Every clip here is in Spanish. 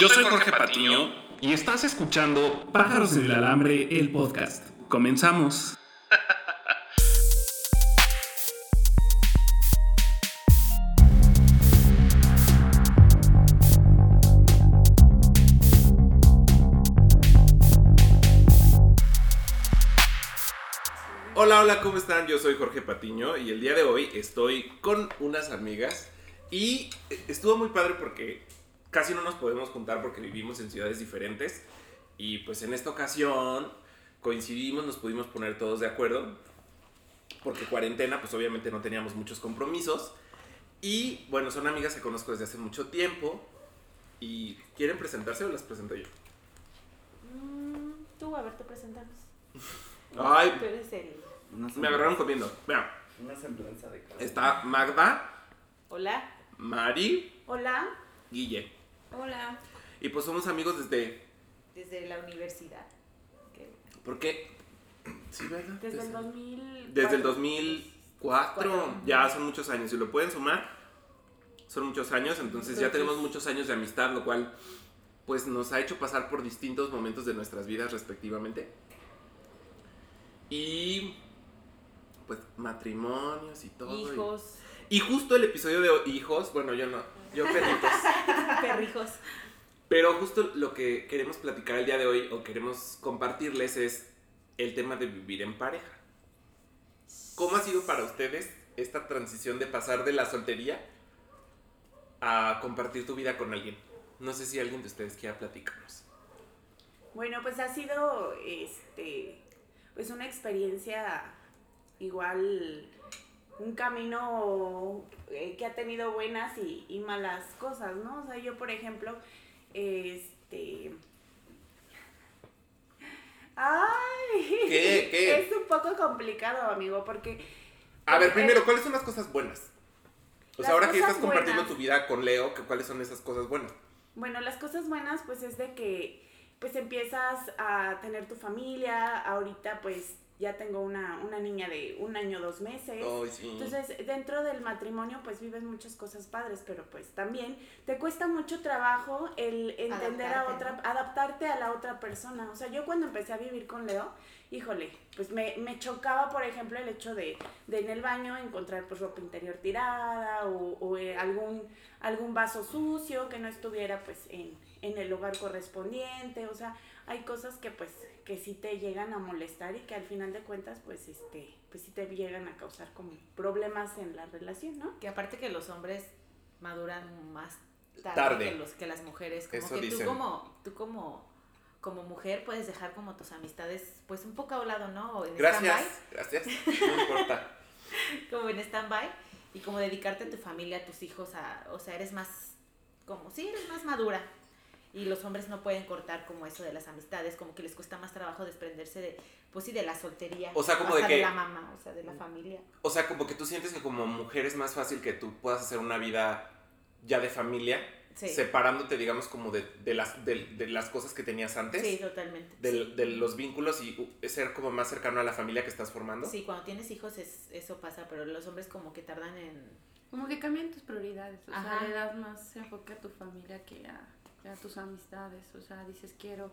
Yo soy Jorge Patiño y estás escuchando Pájaros en el Alambre, el podcast. Comenzamos. Hola, hola, ¿cómo están? Yo soy Jorge Patiño y el día de hoy estoy con unas amigas y estuvo muy padre porque casi no nos podemos juntar porque vivimos en ciudades diferentes y pues en esta ocasión coincidimos, nos pudimos poner todos de acuerdo porque cuarentena pues obviamente no teníamos muchos compromisos y bueno, son amigas que conozco desde hace mucho tiempo y ¿quieren presentarse o las presento yo? Mm, tú, a ver, te presentamos. Ay, Tú eres el... me agarraron comiendo. Vean, Una semblanza de cada está Magda, Hola. Mari, Hola. Guille. Hola. Y pues somos amigos desde... Desde la universidad. ¿Qué? ¿Por qué? Sí, ¿verdad? Desde el 2000. Desde el 2004. Cuatro. Ya son muchos años. Si lo pueden sumar, son muchos años. Entonces ya tenemos muchos años de amistad, lo cual pues nos ha hecho pasar por distintos momentos de nuestras vidas respectivamente. Y pues matrimonios y todo. y- Hijos. Y, justo el episodio de hijos, bueno, yo no, yo perritos. Perrijos. Pero justo lo que queremos platicar el día de hoy o queremos compartirles es el tema de vivir en pareja. ¿Cómo ha sido para ustedes esta transición de pasar de la soltería a compartir tu vida con alguien? No sé si alguien de ustedes quiera platicarnos. Bueno, pues ha sido este pues una experiencia igual un camino eh, que ha tenido buenas y, y malas cosas, ¿no? O sea, yo por ejemplo, este Ay, ¿Qué? ¿Qué? es un poco complicado, amigo, porque A ver, primero, ¿cuáles son las cosas buenas? O sea, ahora que estás compartiendo buenas. tu vida con Leo, ¿que ¿cuáles son esas cosas buenas? Bueno, las cosas buenas pues es de que pues empiezas a tener tu familia, ahorita pues ya tengo una, una niña de un año, dos meses. Sí. Entonces, dentro del matrimonio, pues vives muchas cosas padres, pero pues también te cuesta mucho trabajo el entender a otra, adaptarte a la otra persona. O sea, yo cuando empecé a vivir con Leo, híjole, pues me, me chocaba, por ejemplo, el hecho de, de en el baño encontrar pues ropa interior tirada o, o, eh, algún, algún vaso sucio que no estuviera pues en, en el lugar correspondiente. O sea, hay cosas que pues que sí te llegan a molestar y que al final de cuentas pues este pues sí te llegan a causar como problemas en la relación, ¿no? Que aparte que los hombres maduran más tarde, Tarde. Que, los, que las mujeres. Como Eso que dicen. tú como, tú como, como mujer puedes dejar como tus amistades pues un poco a un lado, ¿no? En Gracias, gracias. No importa. como en stand-by. Y como dedicarte a tu familia, a tus hijos, a, o sea, eres más, como, sí, eres más madura. Y los hombres no pueden cortar como eso de las amistades, como que les cuesta más trabajo desprenderse de, pues sí, de la soltería. O sea, como hasta de que- la mamá, o sea, de la familia. O sea, como que tú sientes que como mujer es más fácil que tú puedas hacer una vida ya de familia, Sí. separándote, digamos, como de, de las, de, de las cosas que tenías antes, Sí, totalmente. de, de los vínculos y uh, ser como más cercano a la familia que estás formando. Sí, cuando tienes hijos es, eso pasa, pero los hombres como que tardan en... Como que cambian tus prioridades, o Ajá. sea, le das más enfoque a tu familia que a, que a tus amistades, o sea, dices quiero,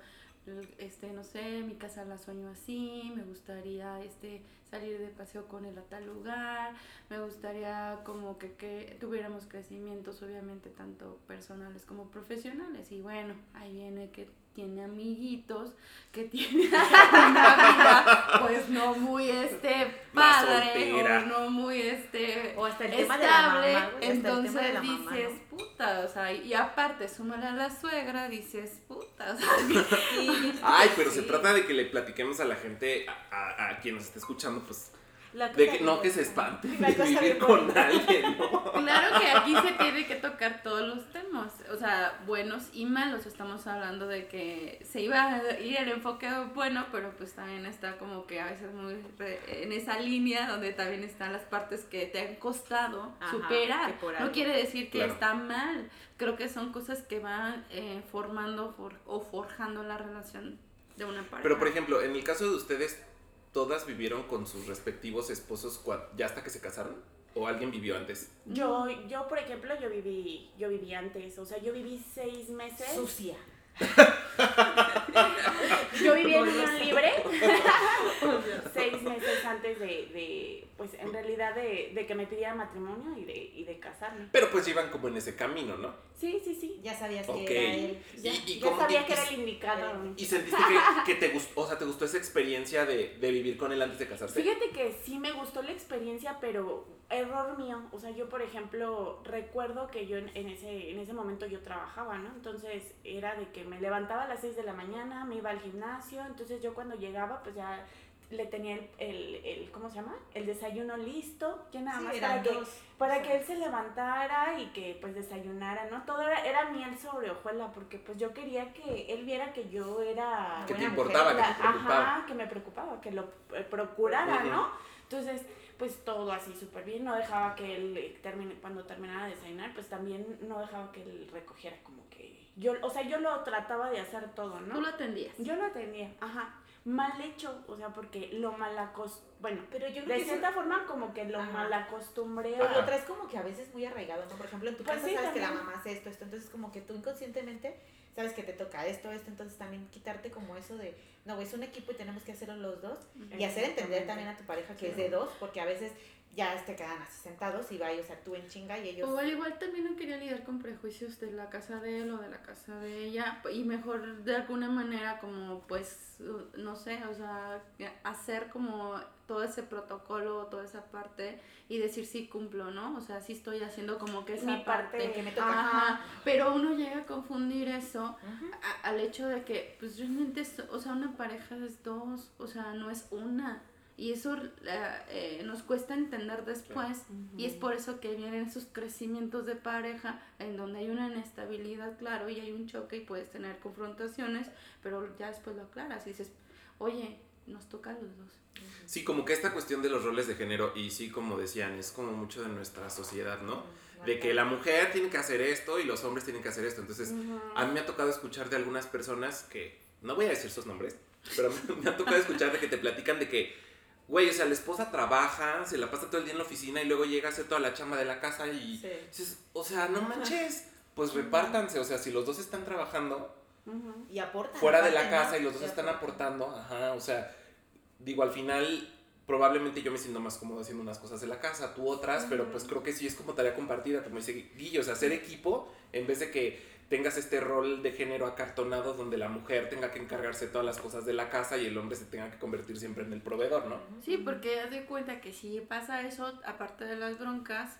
este, no sé, mi casa la sueño así, me gustaría, este, salir de paseo con él a tal lugar, me gustaría como que, que tuviéramos crecimientos, obviamente, tanto personales como profesionales, y bueno, ahí viene que tiene amiguitos, que tiene pues no muy, este, padre, o no muy, este, O hasta el tema de la estable, mamá, el tema entonces de la mamá, dices, ¿no? puta, o sea, y aparte, súmale a la suegra, dices, puta, o sea, Ay, pero se trata de que le platiquemos a la gente, a, a- a quien nos esté escuchando, pues, La de que bien no que se espanten La de vivir con bonita. alguien, ¿no? claro que aquí se tiene que tocar todos los temas, o sea, buenos y malos, estamos hablando de que se iba a ir el enfoque bueno, pero pues también está como que a veces muy re- en esa línea donde también están las partes que te han costado Ajá, superar, no quiere decir que Claro. está mal, creo que son cosas que van eh, formando for- o forjando la relación de una pareja. Pero, por ejemplo, en el caso de ustedes, ¿todas vivieron con sus respectivos esposos ya hasta que se casaron? ¿O alguien vivió antes? Yo, yo, por ejemplo, yo viví, yo viví antes, o sea, yo viví seis meses. Sucia. Yo viví en unión libre seis meses antes de, de pues en realidad de, de que me pidiera matrimonio y de, y de casarme. Pero pues iban como en ese camino, ¿no? Sí, sí, sí. Ya sabías que era él. Ya, ¿Y- y ya cómo- sabía que era el indicado. ¿Y sentiste que, que te gustó, o sea, te gustó esa experiencia de, de vivir con él antes de casarse? Fíjate que sí me gustó la experiencia, pero error mío. O sea, yo, por ejemplo, recuerdo que yo en, en ese, en ese momento yo trabajaba, ¿no? Entonces era de que me levantaba a las 6 de la mañana, me iba al gimnasio. Entonces yo cuando llegaba, pues ya le tenía el, el, el- ¿cómo se llama? El desayuno listo. Ya nada Sí, más para que, dos. para O sea, que él se levantara y que pues desayunara, ¿no? Todo era, era miel sobre hojuela, porque pues yo quería que él viera que yo era... Que te importaba, que La- te preocupaba. Ajá, que me preocupaba, que lo eh, procurara. ¿no? Entonces, pues todo así súper bien, no dejaba que él eh, termine, cuando terminara de desayunar, pues también no dejaba que él recogiera como que yo, o sea, yo lo trataba de hacer todo, ¿no? Tú lo atendías. Yo lo atendía, ajá. Mal hecho, o sea, porque lo malacos, bueno, Pero yo creo de que cierta forma como que lo Ajá. malacostumbré. Pero lo traes como que a veces muy arraigado, ¿no? Por ejemplo, en tu Pues casa sí, sabes que la mamá hace esto, esto, entonces como que tú inconscientemente sabes que te toca esto, esto, entonces también quitarte como eso de, no, es un equipo y tenemos que hacerlo los dos y hacer entender también a tu pareja que Sí. es de dos, porque a veces ya te quedan así sentados y va o sea, tú en chinga y ellos... O al igual también no quería lidiar con prejuicios de la casa de él o de la casa de ella y mejor de alguna manera como pues no sé, o sea, hacer como todo ese protocolo, toda esa parte y decir sí cumplo, ¿no? O sea, sí estoy haciendo como que esa Mi parte parte. que me toca. Ajá, pero uno llega a confundir eso a- al hecho de que pues realmente es- o sea una pareja es dos o sea no es una y eso eh, eh, nos cuesta entender después y es por eso que vienen esos crecimientos de pareja en donde hay una inestabilidad claro y hay un choque y puedes tener confrontaciones pero ya después lo aclaras y dices oye nos toca a los dos Sí, como que esta cuestión de los roles de género, y sí, como decían, es como mucho de nuestra sociedad, ¿no? De que la mujer tiene que hacer esto y los hombres tienen que hacer esto. Entonces, a mí me ha tocado escuchar de algunas personas que, no voy a decir sus nombres, pero me ha tocado escuchar de que te platican de que, güey, o sea, la esposa trabaja, se la pasa todo el día en la oficina y luego llega a hacer toda la chamba de la casa y Sí. dices, o sea, no manches, pues repártanse, o sea, si los dos están trabajando. Y aportan. fuera de la casa y los dos están aportan. aportando, ajá, o sea, digo, al final probablemente yo me siento más cómodo haciendo unas cosas de la casa, tú otras, pero pues creo que sí es como tarea compartida, como dice Guillo, o sea, hacer equipo en vez de que tengas este rol de género acartonado donde la mujer tenga que encargarse de todas las cosas de la casa y el hombre se tenga que convertir siempre en el proveedor, ¿no? Sí, porque haz de cuenta que si pasa eso, aparte de las broncas,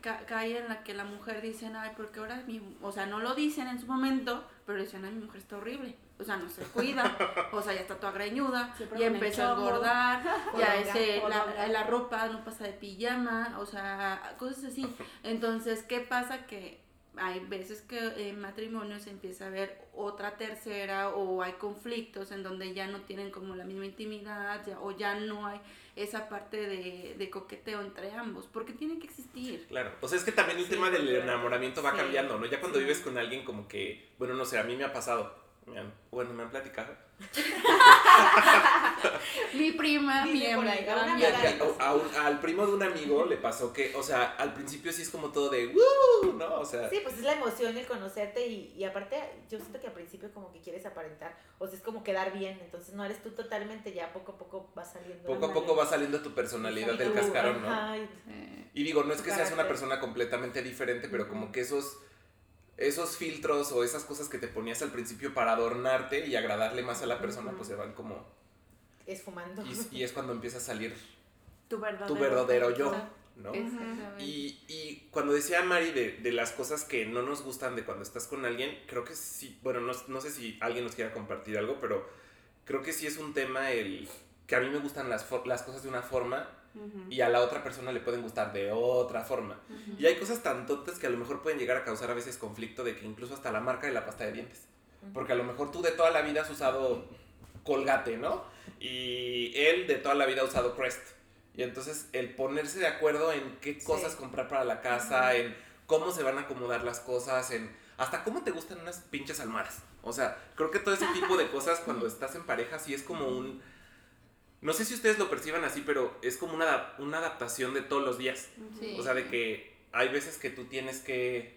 cae en la que la mujer dice, ay, porque ahora mi, o sea, no lo dicen en su momento, pero dicen, ay, mi mujer está horrible, o sea, no se cuida, o sea, ya está toda greñuda, ya el empezó a engordar, ya ese, la, la ropa no pasa de pijama, o sea, cosas así. Entonces, ¿qué pasa? Que hay veces que en matrimonios empieza a haber otra tercera o hay conflictos en donde ya no tienen como la misma intimidad ya- o ya no hay esa parte de, de coqueteo entre ambos, porque tiene que existir. Claro, o sea, es que también el Sí, tema del enamoramiento va sí, cambiando, ¿no? Ya cuando sí. vives con alguien como que, bueno, no sé, a mí me ha pasado, me han- bueno, me han platicado, Mi prima, mi amiga, al primo de un amigo le pasó que, o sea, al principio sí es como todo de, ¡Woo! ¿no? O sea, Sí, pues es la emoción el conocerte y, y aparte yo siento que al principio como que quieres aparentar, o sea, es como quedar bien, entonces no eres tú totalmente, ya poco a poco va saliendo. poco a poco va saliendo tu personalidad del tú, cascarón, ¿no? y- digo, no es que seas una persona completamente diferente, pero como que esos, esos filtros o esas cosas que te ponías al principio para adornarte y agradarle más a la persona, pues se van como... esfumando. Y, y es cuando empieza a salir Tu verdadero, tu verdadero yo, ¿no? exactamente. Y, y cuando decía Mari de, de las cosas que no nos gustan de cuando estás con alguien, creo que sí, bueno, no, no sé si alguien nos quiera compartir algo, pero creo que sí es un tema el que a mí me gustan las, las cosas de una forma Y a la otra persona le pueden gustar de otra forma. Y hay cosas tan tontas que a lo mejor pueden llegar a causar a veces conflicto de que incluso hasta la marca de la pasta de dientes. Porque a lo mejor tú de toda la vida has usado Colgate, ¿no? Y él de toda la vida ha usado Crest. Y entonces el ponerse de acuerdo en qué Sí. cosas comprar para la casa, en cómo se van a acomodar las cosas, en hasta cómo te gustan unas pinches almohadas. O sea, creo que todo ese tipo de cosas cuando estás en pareja sí es como un no sé si ustedes lo perciban así, pero es como una, una adaptación de todos los días. Sí. O sea, de que hay veces que tú tienes que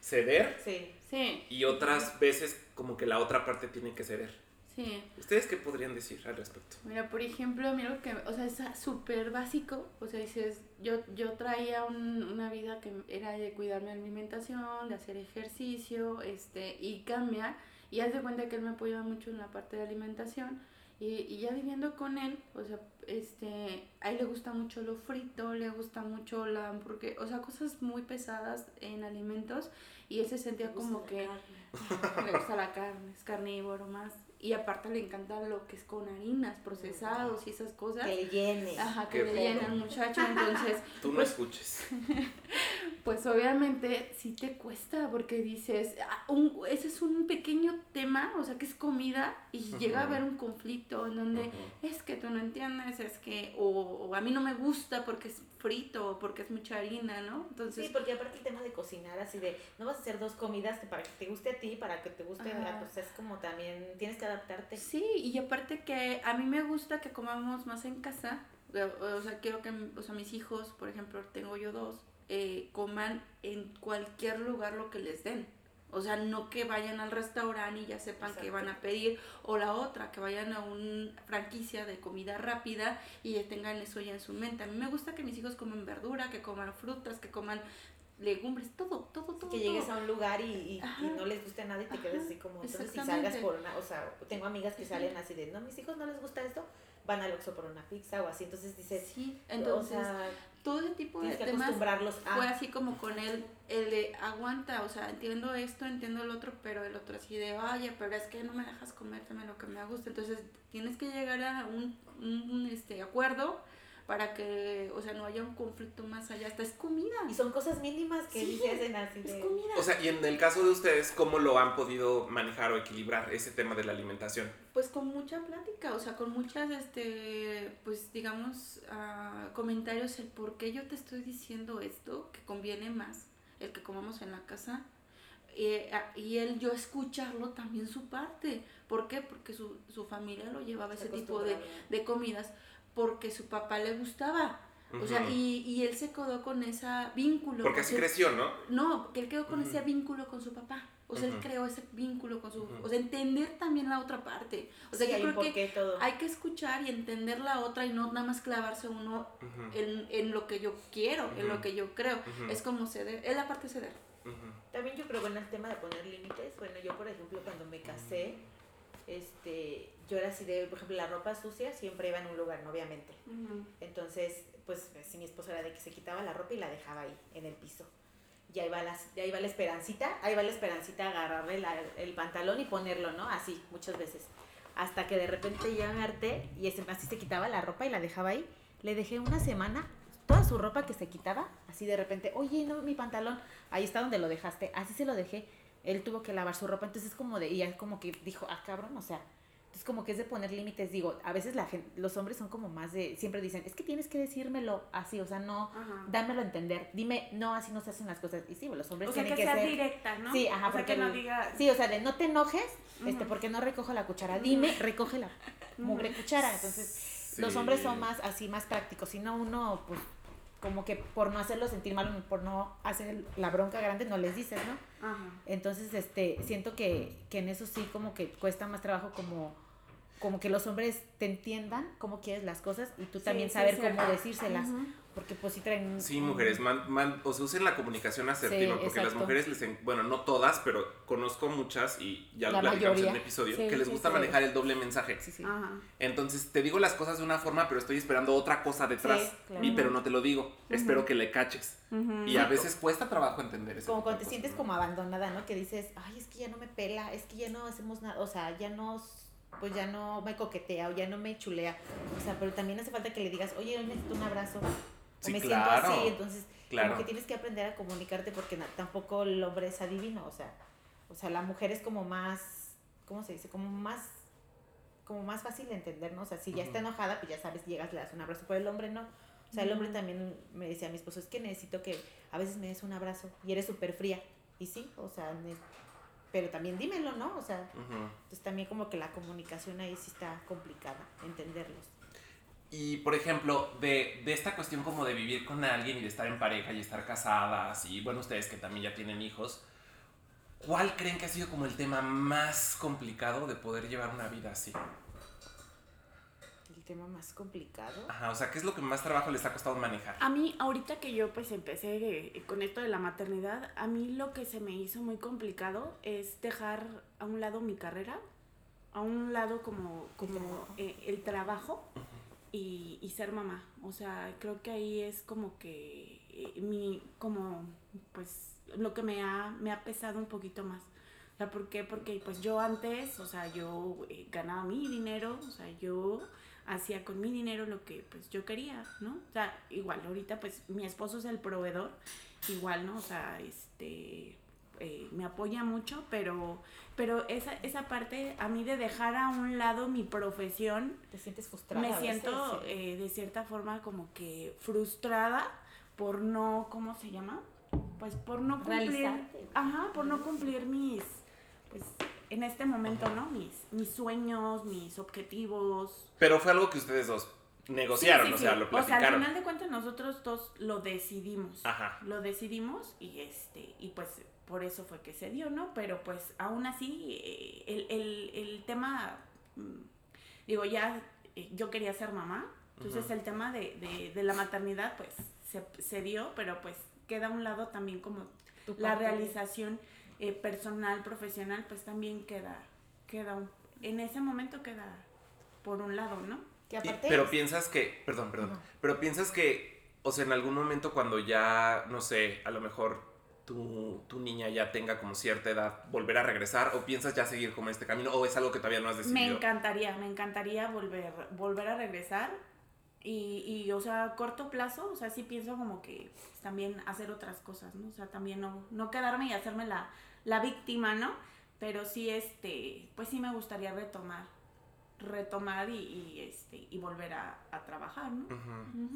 ceder Sí. Sí, y otras veces como que la otra parte tiene que ceder. sí. ¿Ustedes qué podrían decir al respecto? Mira, por ejemplo, mira lo que, o sea, es súper básico, o sea, dices, yo, yo traía un- una vida que era de cuidar mi alimentación, de hacer ejercicio, este, y cambiar, y haz de cuenta que él me apoyaba mucho en la parte de alimentación, y, y ya viviendo con él, o sea, este, a él le gusta mucho lo frito, le gusta mucho la hamburguesa, o sea, cosas muy pesadas en alimentos, y él se sentía como que le gusta la carne, es carnívoro más. Y aparte le encanta lo que es con harinas, procesados y esas cosas. Que le llene. Ajá, que Qué le rico. llena al muchacho. Entonces, Tú no Pues- escuches. pues obviamente sí te cuesta porque dices, ah, un- ese es un pequeño tema, o sea, que es comida y llega a haber un conflicto en donde es tú no entiendes, es que, o, o a mí no me gusta porque es frito o porque es mucha harina, ¿no? Entonces, Sí, porque aparte el tema de cocinar, así de, no vas a hacer dos comidas que para que te guste a ti, para que te guste a pues es como también, tienes que adaptarte. Sí, y aparte que a mí me gusta que comamos más en casa. O o sea, quiero que o sea, mis hijos, por ejemplo, tengo yo dos, eh, coman en cualquier lugar lo que les den. O sea, no que vayan al restaurante y ya sepan que Exacto. van a pedir. O la otra, que vayan a una franquicia de comida rápida y ya tengan eso ya en su mente. A mí me gusta que mis hijos coman verdura, que coman frutas, que coman legumbres, todo, todo, todo. que llegues todo. a un lugar y, y- y no les guste nada y te quedes así como entonces si salgas por una o sea tengo amigas que salen así de no mis hijos no les gusta esto van al Oxxo por una pizza o así entonces dices Sí, entonces entonces todo ese tipo de que temas acostumbrarlos fue a así como con él, el de aguanta, o sea, entiendo esto, entiendo el otro, pero el otro así de, oye, pero es que no me dejas comérteme lo que me gusta. Entonces tienes que llegar a un, un, este, acuerdo para que, o sea, no haya un conflicto más allá. Hasta es comida. y son cosas mínimas que Sí, se hacen así Es comida. O sea, y en el caso de ustedes, ¿cómo lo han podido manejar o equilibrar ese tema de la alimentación? Pues con mucha plática, o sea, con muchas, este, pues digamos, ah, comentarios, el por qué yo te estoy diciendo esto, que conviene más el que comamos en la casa, eh, ah, y él yo escucharlo también su parte. ¿Por qué? Porque su, su familia lo llevaba ese tipo de, de comidas, porque su papá le gustaba. O sea, y, y él se quedó con ese vínculo. Porque así su- creció, ¿no? no, que él quedó con Ujú. ese vínculo con su papá. O sea, él creó ese vínculo con su... O sea, entender también la otra parte. O sea, Sí, yo creo que todo hay que escuchar y entender la otra y no nada más clavarse uno en, en lo que yo quiero, en lo que yo creo. Es como ceder, es la parte de ceder. También yo creo que en el tema de poner límites, bueno, yo por ejemplo cuando me casé, este, yo era así de, por ejemplo, la ropa sucia siempre iba en un lugar, ¿no? obviamente. Entonces, pues si mi esposo era de que se quitaba la ropa y la dejaba ahí, en el piso. Y ahí va la, y ahí va la esperancita, ahí va la esperancita a agarrarle la- el pantalón y ponerlo, ¿no? Así, muchas veces. Hasta que de repente ya me harté y ese, así se quitaba la ropa y la dejaba ahí. Le dejé una semana toda su ropa que se quitaba, así de repente, oye, no, mi pantalón, ahí está donde lo dejaste, así se lo dejé. Él tuvo que lavar su ropa, entonces es como de, y ya como que dijo, ah, cabrón, o sea, entonces como que es de poner límites, digo, a veces la gente, los hombres son como más de, siempre dicen, es que tienes que decírmelo así, o sea, no, Ajá. dámelo a entender, dime, no, así no se hacen las cosas. Y sí, los hombres O sea, tienen que que, sea ser... directa, ¿no? Sí, ajá, O sea, porque que no diga... Sí, o sea, de no te enojes, este, porque no recojo la cuchara. Dime, recoge la mugre cuchara. Entonces, Sí. los hombres son más así, más prácticos. Si no, uno, pues, como que por no hacerlo sentir mal, por no hacer la bronca grande, no les dices, ¿no? Ajá. Entonces, este, siento que, que en eso sí como que cuesta más trabajo como, como que los hombres te entiendan cómo quieres las cosas y tú Sí, también sí, saber cómo decírselas. Porque pues sí traen... un- Sí, un- mujeres, man- man- o sea, usen la comunicación asertiva, Sí, porque las mujeres les, en- bueno, no todas, pero conozco muchas y ya lo La platicamos en un episodio, Sí, que les gusta sí. manejar el doble mensaje. Sí, sí. Ajá. Entonces te digo las cosas de una forma, pero estoy esperando otra cosa detrás. Sí, claro. Y pero no te lo digo. Espero que le caches. Y a veces cuesta trabajo entender eso. Como cuando te sientes como abandonada, ¿no? Que dices, ay, es que ya no me pela, es que ya no hacemos nada, o sea, ya no, pues ya no me coquetea o ya no me chulea. O sea, pero también hace falta que le digas, oye, hoy necesito un abrazo. O Sí, me claro. siento así, entonces Claro. como que tienes que aprender a comunicarte porque tampoco el hombre es adivino, o sea, o sea, la mujer es como más, ¿cómo se dice? Como más como más fácil de entender, ¿no? O sea, si ya está enojada, pues ya sabes, llegas, le das un abrazo, pero el hombre no. O sea, el hombre también me decía a mi esposo, es que necesito que a veces me des un abrazo y eres súper fría. Y sí, o sea, pero también dímelo, ¿no? O sea, pues también como que la comunicación ahí sí está complicada, entenderlos. Y por ejemplo, de, de esta cuestión como de vivir con alguien y de estar en pareja y estar casadas y bueno, ustedes que también ya tienen hijos, ¿cuál creen que ha sido como el tema más complicado de poder llevar una vida así? El tema más complicado. Ajá, o sea, ¿qué es lo que más trabajo les ha costado manejar? A mí, ahorita que yo pues empecé eh, con esto de la maternidad, a mí lo que se me hizo muy complicado es dejar a un lado mi carrera, a un lado como, como trabajo. eh, el trabajo y, y ser mamá. O sea, creo que ahí es como que eh, mi, como, pues, lo que me ha, me ha pesado un poquito más. O sea, ¿por qué? Porque pues yo antes, o sea, yo eh, ganaba mi dinero, o sea, yo hacía con mi dinero lo que pues yo quería, ¿no? O sea, igual, ahorita pues mi esposo es el proveedor, igual, ¿no? O sea, este, eh, me apoya mucho, pero, pero esa, esa parte a mí de dejar a un lado mi profesión, ¿Te sientes frustrada? me veces? siento Sí. eh, de cierta forma como que frustrada por no, ¿cómo se llama? Pues por no cumplir, Realizarte. ajá, por no cumplir mis, pues en este momento, ¿no? Mis, mis sueños, mis objetivos. Pero fue algo que ustedes dos negociaron, Sí, sí, o sea, sí. lo O sea, al platicaron. final de cuentas nosotros dos lo decidimos. Ajá. Lo decidimos y este, y pues por eso fue que se dio, ¿no? Pero pues aún así, eh, el, el, el tema, mm, digo, ya eh, yo quería ser mamá, entonces el tema de, de, de la maternidad pues se, se dio, pero pues queda a un lado también como Tu la realización eh, personal, profesional, pues también queda, queda un- en ese momento queda por un lado, ¿no? Que Y- pero es- piensas que, perdón, perdón, pero piensas que, o sea, en algún momento cuando ya, no sé, a lo mejor tu, tu niña ya tenga como cierta edad, volver a regresar o piensas ya seguir como este camino o es algo que todavía no has Me decidido? encantaría, me encantaría volver, volver a regresar y, y, o sea, a corto plazo, o sea, sí pienso como que también hacer otras cosas, ¿no? O sea, también no, no quedarme y hacerme la, la víctima, ¿no? Pero sí, este, pues sí me gustaría retomar, retomar y, y, este, y volver a, a trabajar, ¿no?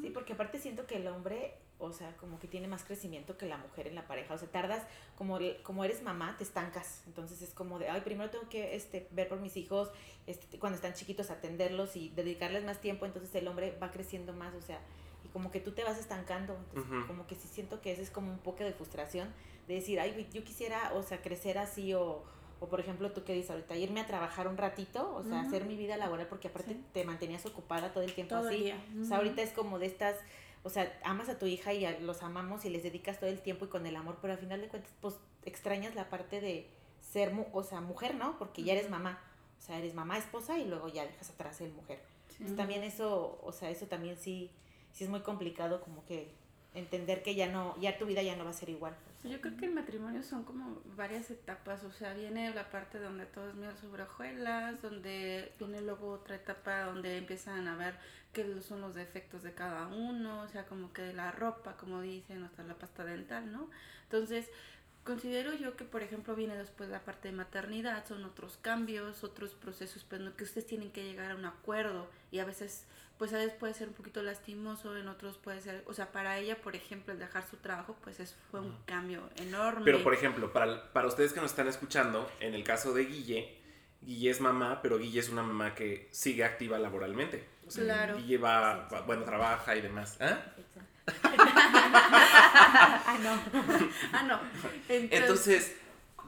Sí, porque aparte siento que el hombre, o sea, como que tiene más crecimiento que la mujer en la pareja. O sea, tardas, como, como eres mamá, te estancas. Entonces es como de, ay, primero tengo que este, ver por mis hijos, este, cuando están chiquitos, atenderlos y dedicarles más tiempo. Entonces el hombre va creciendo más, o sea, y como que tú te vas estancando. Entonces, como que sí siento que ese es como un poco de frustración de decir, ay, yo quisiera, o sea, crecer así o... O por ejemplo, tú que dices ahorita, irme a trabajar un ratito, o sea, hacer mi vida laboral, porque aparte Sí. te mantenías ocupada todo el tiempo Todo así. el día. O sea, ahorita es como de estas, o sea, amas a tu hija y a- los amamos y les dedicas todo el tiempo y con el amor, pero al final de cuentas, pues extrañas la parte de ser, mu- o sea, mujer, ¿no? Porque ya eres mamá. O sea, eres mamá, esposa y luego ya dejas atrás ser mujer. Sí. Entonces, también eso, o sea, eso también sí, sí es muy complicado como que entender que ya no, ya tu vida ya no va a ser igual. Sea, Yo creo que el matrimonio son como varias etapas, o sea, viene la parte donde todo es miel sobre hojuelas, donde viene luego otra etapa donde empiezan a ver qué son los defectos de cada uno, o sea, como que la ropa, como dicen, hasta la pasta dental, ¿no? Entonces, considero yo que, por ejemplo, viene después la parte de maternidad, son otros cambios, otros procesos, pero no que ustedes tienen que llegar a un acuerdo y a veces pues a veces puede ser un poquito lastimoso, en otros puede ser, o sea, para ella, por ejemplo, el dejar su trabajo, pues es, fue un cambio enorme. Pero por ejemplo, para, para ustedes que nos están escuchando, en el caso de Guille, Guille es mamá, pero Guille es una mamá que sigue activa laboralmente. O sea, Claro. Guille va- bueno, trabaja y demás. ¿Ah? ah, no. ah, no. Entonces, Entonces,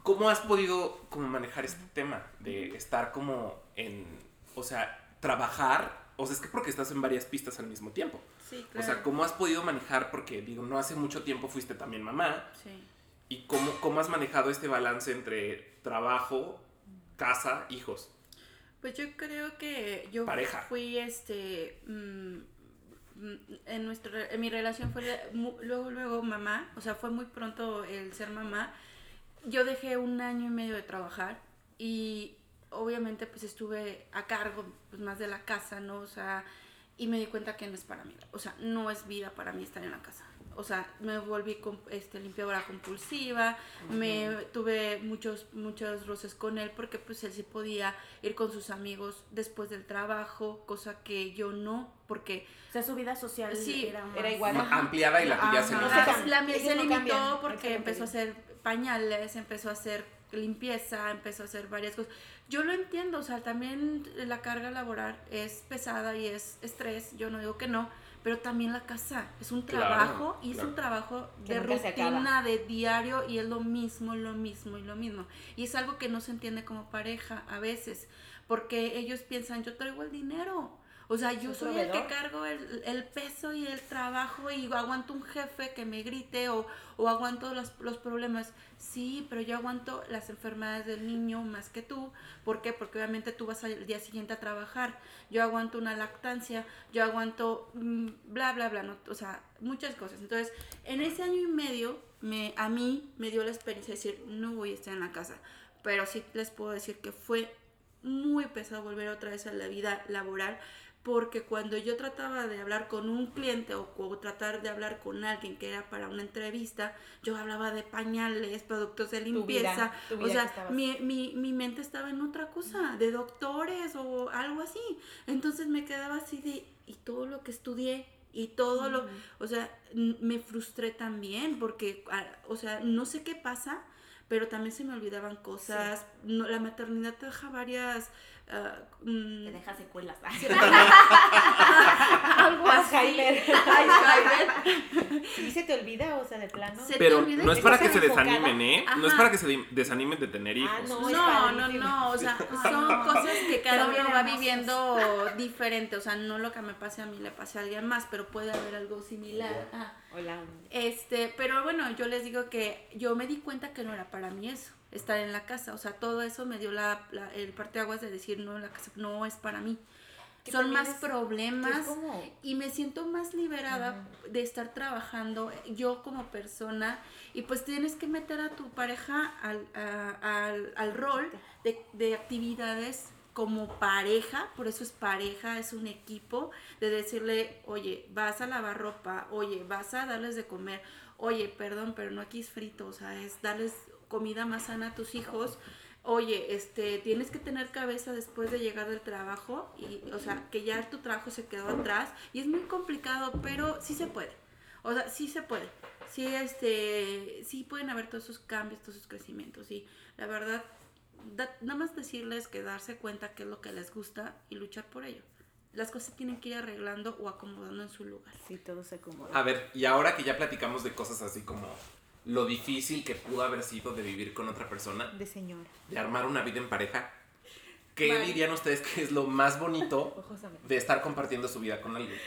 ¿cómo has podido como manejar este tema de estar como en, o sea, trabajar? O sea, es que porque estás en varias pistas al mismo tiempo. sí, O claro. sea, ¿cómo has podido manejar? Porque digo, no hace mucho tiempo fuiste también mamá. Sí. ¿Y cómo, cómo has manejado este balance entre trabajo, casa, hijos? Pues yo creo que yo Pareja. fui este mm, mm, en nuestra en mi relación fue luego luego mamá, o sea, fue muy pronto el ser mamá. Yo dejé un año y medio de trabajar y obviamente pues estuve a cargo pues más de la casa, ¿no? O sea, y me di cuenta que no es para mí, o sea, no es vida para mí estar en la casa. O sea, me volví este, limpiadora compulsiva, me tuve muchos, muchos roces con él porque pues él sí podía ir con sus amigos después del trabajo, cosa que yo no, porque O sea, su vida social Sí, era, más- era igual. Ma- Ampliada y la tuya se Ajá. No se limitó. porque empezó a hacer pañales, empezó a hacer limpieza, empezó a hacer varias cosas. Yo lo entiendo, o sea, también la carga laboral es pesada y es estrés, yo no digo que no, pero también la casa es un Claro, trabajo y es claro. un trabajo de rutina, de diario y es lo mismo, lo mismo y lo mismo. Y es algo que no se entiende como pareja a veces, porque ellos piensan, yo traigo el dinero. O sea, yo soy el que cargo el, el peso y el trabajo y aguanto un jefe que me grite o, o aguanto los, los problemas. Sí, pero yo aguanto las enfermedades del niño más que tú. ¿Por qué? Porque obviamente tú vas al día siguiente a trabajar. Yo aguanto una lactancia, yo aguanto mm, bla, bla, bla. ¿no? O sea, muchas cosas. Entonces, en ese año y medio, me, a mí me dio la experiencia de decir, no voy a estar en la casa. Pero sí les puedo decir que fue muy pesado volver otra vez a la vida laboral porque cuando yo trataba de hablar con un cliente o, o tratar de hablar con alguien que era para una entrevista, yo hablaba de pañales, productos de Tu limpieza, vida, tu o vida sea, mi, mi, mi mente estaba en otra cosa, de doctores o algo así. Entonces me quedaba así de, y todo lo que estudié, y todo lo, o sea, me frustré también porque, o sea, no sé qué pasa, pero también se me olvidaban cosas. No, la maternidad te deja varias... ah, mm, Te deja secuelas. algo así. ¿Sí se te olvida? O sea, de plano. Se- te Pero olvida no es para que se desanimen, ¿eh? No es para que se desanimen de tener hijos. Ah, no. No, no, o sea, son cosas que cada uno va viviendo diferente, o sea, no lo que me pase a mí le pase a alguien más, pero puede haber algo similar. Ah. Hola. Este, pero bueno, yo les digo que yo me di cuenta que no era para mí eso, estar en la casa, o sea, todo eso me dio la, la- el parteaguas de decir, no, la casa no es para mí. Son más es- problemas y me siento más liberada de estar trabajando yo como persona y pues tienes que meter a tu pareja al, a- al, al rol de, de actividades como pareja, por eso es pareja, es un equipo, de decirle, oye, vas a lavar ropa, oye, vas a darles de comer, oye, perdón, pero no aquí es frito, o sea, es darles comida más sana a tus hijos, oye, este, tienes que tener cabeza después de llegar del trabajo y, o sea, que ya tu trabajo se quedó atrás y es muy complicado, pero sí se puede. O sea, sí se puede. Sí, este, sí pueden haber todos esos cambios, todos esos crecimientos y la verdad, da- nada más decirles que darse cuenta qué es lo que les gusta y luchar por ello. Las cosas tienen que ir arreglando o acomodando en su lugar. Sí, todo se acomoda. A ver, y ahora que ya platicamos de cosas así como lo difícil que pudo haber sido de vivir con otra persona, De señora. de armar una vida en pareja, ¿qué Vale. dirían ustedes que es lo más bonito de estar compartiendo su vida con alguien?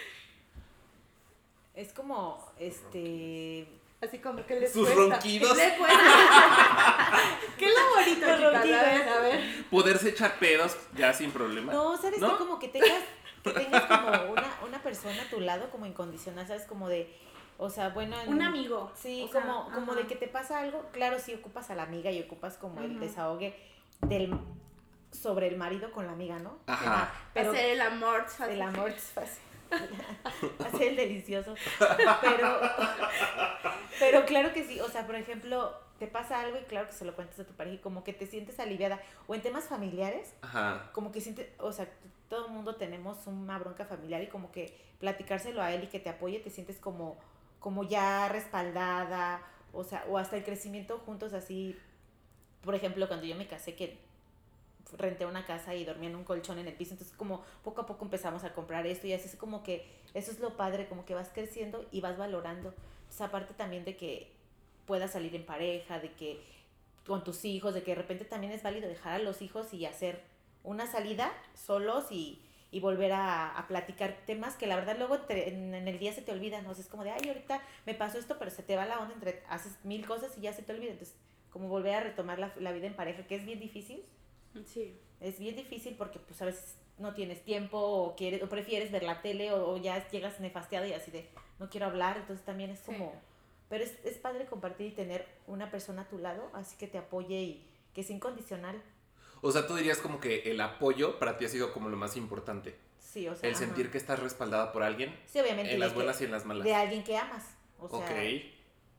Es como, este... Así como que les Sus cuesta. ronquidos. Les. ¿Qué es lo bonito, Los ronquidos. ver, a ver. Poderse echar pedos ya sin problema. No, ¿sabes ¿No? qué? Como que tengas, que tengas como una, una persona a tu lado como incondicional, ¿sabes? Como de, o sea, bueno... en- Un amigo. Sí, o sea, como, como de que te pasa algo, claro, sí ocupas a la amiga y ocupas como el desahogue del sobre el marido con la amiga, ¿no? Ajá. Pero Hacer el amor. el amor es fácil. Hacer el delicioso. Pero, pero claro que sí, o sea, por ejemplo, te pasa algo y claro que se lo cuentas a tu pareja y como que te sientes aliviada. O en temas familiares, Ajá. como que sientes, o sea, todo el mundo tenemos una bronca familiar y como que platicárselo a él y que te apoye, te sientes como, como ya respaldada, o sea, o hasta el crecimiento juntos así. Por ejemplo, cuando yo me casé, que renté una casa y dormía en un colchón en el piso, entonces como poco a poco empezamos a comprar esto y así es como que eso es lo padre, como que vas creciendo y vas valorando. Entonces, aparte también de que puedas salir en pareja, de que con tus hijos, de que de repente también es válido dejar a los hijos y hacer una salida solos y, y volver a, a platicar temas que la verdad luego te- en, en el día se te olvidan. O sea, es como de, ay, ahorita me pasó esto, pero se te va la onda, entre, haces mil cosas y ya se te olvida. Entonces, como volver a retomar la, la vida en pareja, que es bien difícil, Sí. es bien difícil porque pues a veces no tienes tiempo o quieres o prefieres ver la tele o, o ya llegas nefastiado y así de no quiero hablar, entonces también es Sí. como pero es, es padre compartir y tener una persona a tu lado, así que te apoye y que es incondicional. O sea, tú dirías como que el apoyo para ti ha sido como lo más importante. Sí, o sea, El sentir que estás respaldada por alguien sí, obviamente en las que- buenas y en las malas. de alguien que amas. O sea, ok.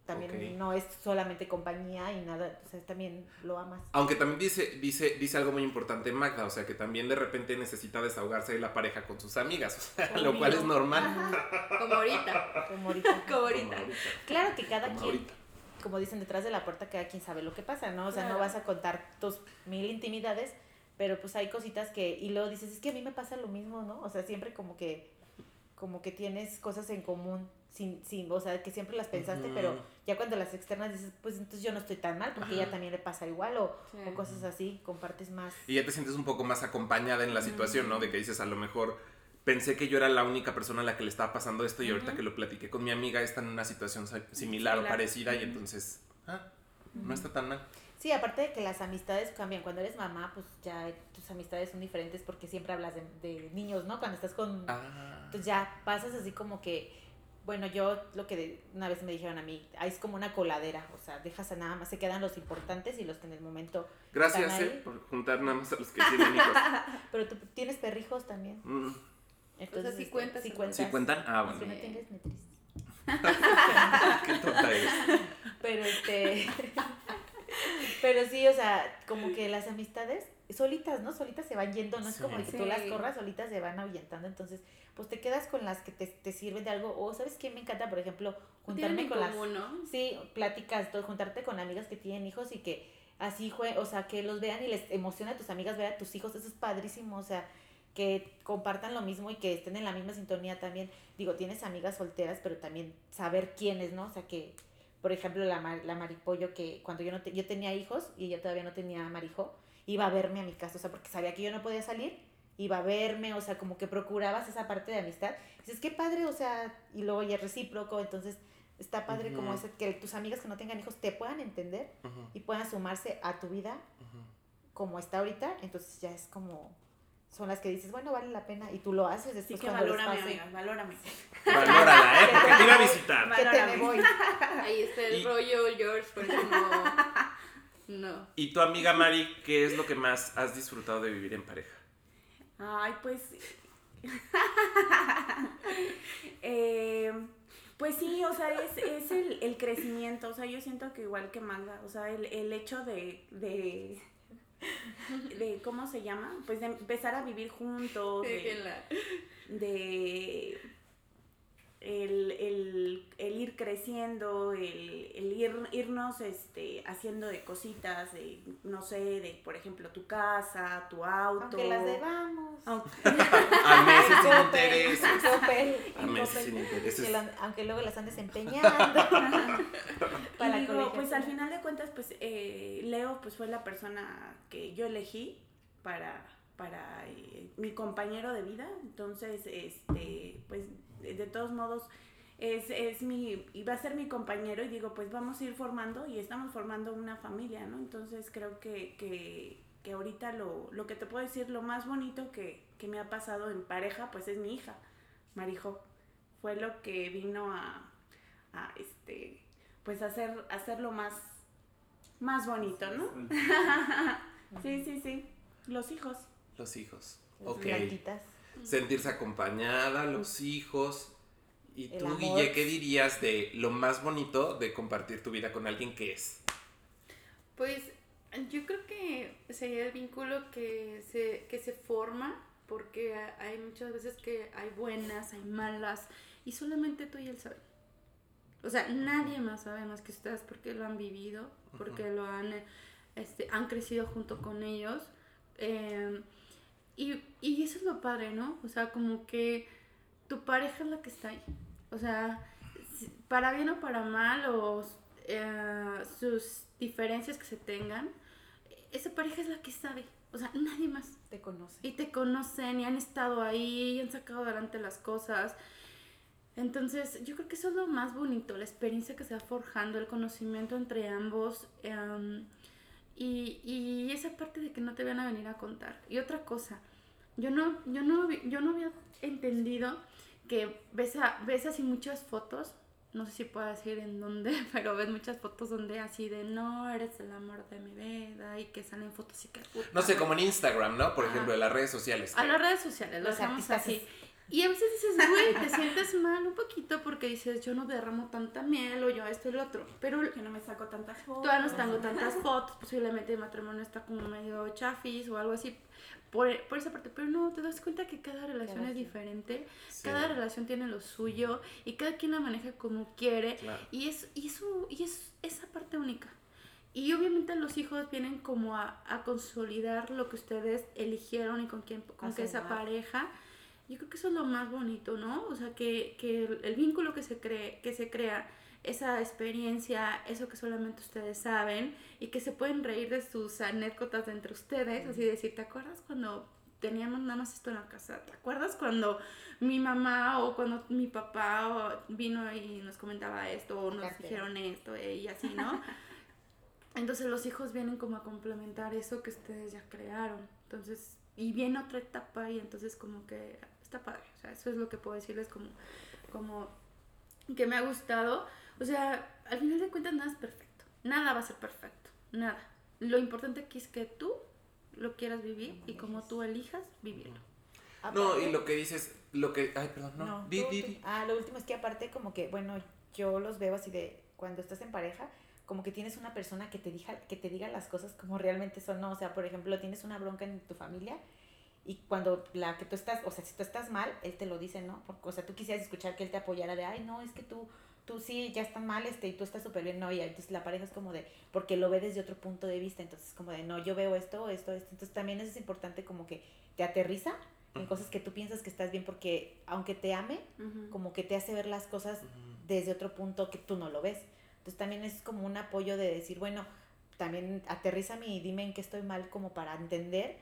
también no es solamente compañía y nada, o sea, también lo amas. Aunque también dice, dice, dice algo muy importante Magda, o sea, que también de repente necesita desahogarse de la pareja con sus amigas, o sea, lo cual es normal. Ajá, Como ahorita. como ahorita. Como ahorita. Como ahorita. Claro que cada Como quien, ahorita. Como dicen, detrás de la puerta cada quien sabe lo que pasa, ¿no? O sea, no vas a contar tus mil intimidades, pero pues hay cositas que, y luego dices, es que a mí me pasa lo mismo, ¿no? O sea, siempre como que, como que tienes cosas en común, sin, sin, o sea, que siempre las pensaste, pero ya cuando las externas dices, pues entonces yo no estoy tan mal, porque ella Ajá. también le pasa igual, o, Sí. o cosas así, compartes más. Y ya te sientes un poco más acompañada en la situación, ¿no? De que dices, a lo mejor pensé que yo era la única persona a la que le estaba pasando esto y ahorita que lo platiqué con mi amiga está en una situación similar o parecida y entonces, ah, no está tan mal. Sí, aparte de que las amistades cambian. Cuando eres mamá, pues ya tus amistades son diferentes porque siempre hablas de, de niños, ¿no? Cuando estás con... Ah. Entonces ya pasas así como que, bueno, yo lo que de- una vez me dijeron a mí, ahí es como una coladera, o sea, dejas a nada más, se quedan los importantes y los que en el momento... Gracias, están ahí. eh, por juntar nada más a los que tienen hijos. Pero tú tienes perrijos también. Mm, Entonces, sí este, cuentas, sí ¿no? cuentas. ¿Sí cuentan? Ah, bueno. no tengas ni triste. Qué tonta eres. Pero este. pero sí, o sea, como que las amistades solitas, ¿no? Solitas se van yendo, no es Sí. como que tú las corras, solitas se van ahuyentando. Entonces, pues te quedas con las que te, te sirven de algo. O, ¿sabes qué? Me encanta, por ejemplo, juntarme con las. ¿no? Sí, pláticas, todo, juntarte con amigas que tienen hijos y que así, jue- o sea, que los vean y les emociona a tus amigas ver a tus hijos, eso es padrísimo, o sea, que compartan lo mismo y que estén en la misma sintonía también. Digo, tienes amigas solteras, pero también saber quiénes, ¿no? O sea, que, por ejemplo, la, la Maripollo, que cuando yo no te- yo tenía hijos y ella todavía no tenía Marijo, iba a verme a mi casa, o sea, porque sabía que yo no podía salir, iba a verme, o sea, como que procurabas esa parte de amistad. Dices, qué padre, o sea, y luego ya es recíproco, entonces está padre como ese, que tus amigas que no tengan hijos te puedan entender y puedan sumarse a tu vida como está ahorita, entonces ya es como, son las que dices, bueno, vale la pena, y tú lo haces Así después que cuando les valórame, pase. amigas, valórame. Valórala, ¿eh? Porque te iba a visitar. Que te me voy. Ahí está el Y- rollo, George, por eso no. No. Y tu amiga Mari, ¿qué es lo que más has disfrutado de vivir en pareja? Ay, pues. Eh, pues sí, o sea, es, es el, el crecimiento. O sea, yo siento que igual que Magda, o sea, el, el hecho de, de, de. ¿Cómo se llama? Pues de empezar a vivir juntos. De, el, el- creciendo, el, el ir, irnos este, haciendo de cositas, de, no sé, de por ejemplo tu casa, tu auto. Aunque las debamos. Aunque- A meses sin intereses. A meses intereses. Aunque luego las andes empeñando. y Para digo, colegios. pues al final de cuentas, pues eh, Leo pues fue la persona que yo elegí para, para eh, mi compañero de vida. Entonces, este, pues de todos modos, es, es mi, iba a ser mi compañero y digo, pues vamos a ir formando y estamos formando una familia, ¿no? Entonces creo que, que, que ahorita lo, lo que te puedo decir, lo más bonito que, que me ha pasado en pareja, pues es mi hija, Marijo. Fue lo que vino a, a este, pues hacer, hacerlo más, más bonito, ¿no? sí, sí, sí. Los hijos. Los hijos. Las Ok. blanquitas. Sentirse acompañada, los hijos. ¿Y El tú, amor. Guille, qué dirías de lo más bonito de compartir tu vida con alguien que es? Pues yo creo que sería el vínculo que se, que se forma, porque ha- hay muchas veces que hay buenas, hay malas, y solamente tú y él saben. O sea, nadie más sabe más que ustedes porque lo han vivido, porque lo han, este, han crecido junto con ellos. eh, y, y eso es lo padre, ¿no? O sea, como que tu pareja es la que está ahí. O sea, para bien o para mal, o eh, sus diferencias que se tengan, esa pareja es la que sabe. O sea, nadie más. Te conoce. Y te conocen y han estado ahí y han sacado adelante las cosas. Entonces, yo creo que eso es lo más bonito, la experiencia que se va forjando, el conocimiento entre ambos. em, y, y esa parte de que no te van a venir a contar. Y otra cosa, yo no, yo no, yo no había entendido que ves, a- ves así muchas fotos, no sé si puedo decir en dónde, pero ves muchas fotos donde así de no, eres el amor de mi vida y que salen fotos y que puta No sé, madre". como en Instagram, ¿no? Por ejemplo, en las redes sociales. A las redes sociales, lo Los hacemos artistas así. Y a veces dices, güey, te sientes mal un poquito porque dices, yo no derramo tanta miel o yo esto y lo otro. Pero Que no me saco tantas fotos. todavía no tengo tantas fotos, posiblemente el matrimonio está como medio chafis o algo así. Por, por esa parte, pero no, te das cuenta que cada relación Cada es diferente, Sí. cada relación tiene lo suyo y cada quien la maneja como quiere Claro. y es, y eso, y es esa parte única. Y obviamente los hijos vienen como a, a consolidar lo que ustedes eligieron y con quién, con qué esa pareja. Yo creo que eso es lo más bonito, ¿no? O sea, que, que el, el vínculo que se, cree, que se crea, esa experiencia, eso que solamente ustedes saben y que se pueden reír de sus anécdotas de entre ustedes, así decir, ¿te acuerdas cuando teníamos nada más esto en la casa? ¿Te acuerdas cuando mi mamá o cuando mi papá vino y nos comentaba esto o nos dijeron esto eh, y así, ¿no? Entonces los hijos vienen como a complementar eso que ustedes ya crearon. Entonces, y viene otra etapa y entonces como que está padre. O sea, eso es lo que puedo decirles como, como que me ha gustado. O sea, al final de cuentas nada es perfecto. Nada va a ser perfecto. Nada. Lo importante aquí es que tú lo quieras vivir y como tú elijas vivirlo. No, Aparte- y lo que dices, lo que. Ay, perdón, no. No, di. Ah, lo último es que aparte como que, bueno, yo los veo así de cuando estás en pareja, como que tienes una persona que te diga, que te diga las cosas como realmente son, ¿no? O sea, por ejemplo, tienes una bronca en tu familia y cuando la que tú estás, o sea, si tú estás mal, él te lo dice, ¿no? Porque, o sea, tú quisieras escuchar que él te apoyara de, ay, no, es que tú, tú sí, ya estás mal, este, y tú estás súper bien, no, y entonces la pareja es como de, porque lo ve desde otro punto de vista, entonces como de, no, yo veo esto, esto, esto, entonces también eso es importante como que te aterriza en Ujú. cosas que tú piensas que estás bien porque aunque te ame, Ujú. como que te hace ver las cosas desde otro punto que tú no lo ves. Entonces también es como un apoyo de decir, bueno, también aterrízame y dime en qué estoy mal como para entender.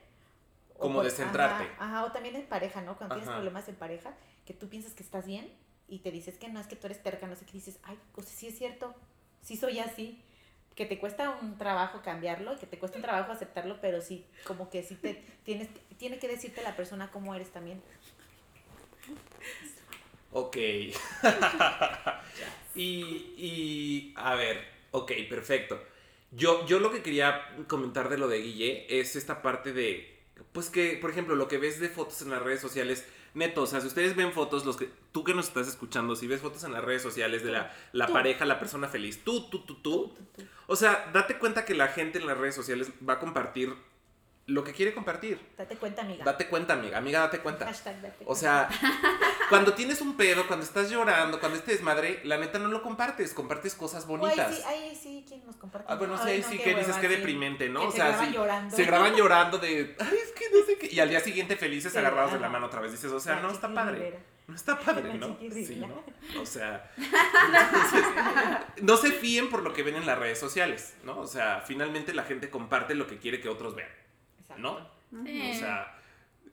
Como por- descentrarte. Ajá, ajá, o también en pareja, ¿no? Cuando tienes problemas en pareja, que tú piensas que estás bien y te dices que no, es que tú eres terca, no sé qué, dices, ay, pues sí es cierto, sí soy así. Que te cuesta un trabajo cambiarlo que te cuesta un trabajo aceptarlo, pero sí, como que sí te tienes, tiene que decirte la persona cómo eres también. Ok. y, y, a ver, ok, perfecto. Yo, yo lo que quería comentar de lo de Guille es esta parte de, pues que, por ejemplo, lo que ves de fotos en las redes sociales, neto, o sea, si ustedes ven fotos, los que, tú que nos estás escuchando, si ves fotos en las redes sociales de la, la pareja, la persona feliz, tú, tú, tú, tú, o sea, date cuenta que la gente en las redes sociales va a compartir lo que quiere compartir. Date cuenta, amiga. Date cuenta, amiga, amiga, date cuenta. Hashtag date O cuenta. sea, cuando tienes un pedo, cuando estás llorando, cuando este desmadre, la neta no lo compartes, compartes cosas O bonitas. sí, ahí sí, ¿quién nos comparte? Ah, bueno, sí, Ay, ahí no, sí qué que dices sí. deprimente, ¿no? Que o se sea, graban sí, llorando. se graban llorando de, ay, es que no sé qué. Y al día siguiente felices agarrados de la mano otra vez. Dices, o sea, no está padre. No está padre, ¿no? Sí. ¿no? O sea, entonces, no se fíen por lo que ven en las redes sociales, ¿no? O sea, finalmente la gente comparte lo que quiere que otros vean, Exacto. ¿no? Sí. O sea,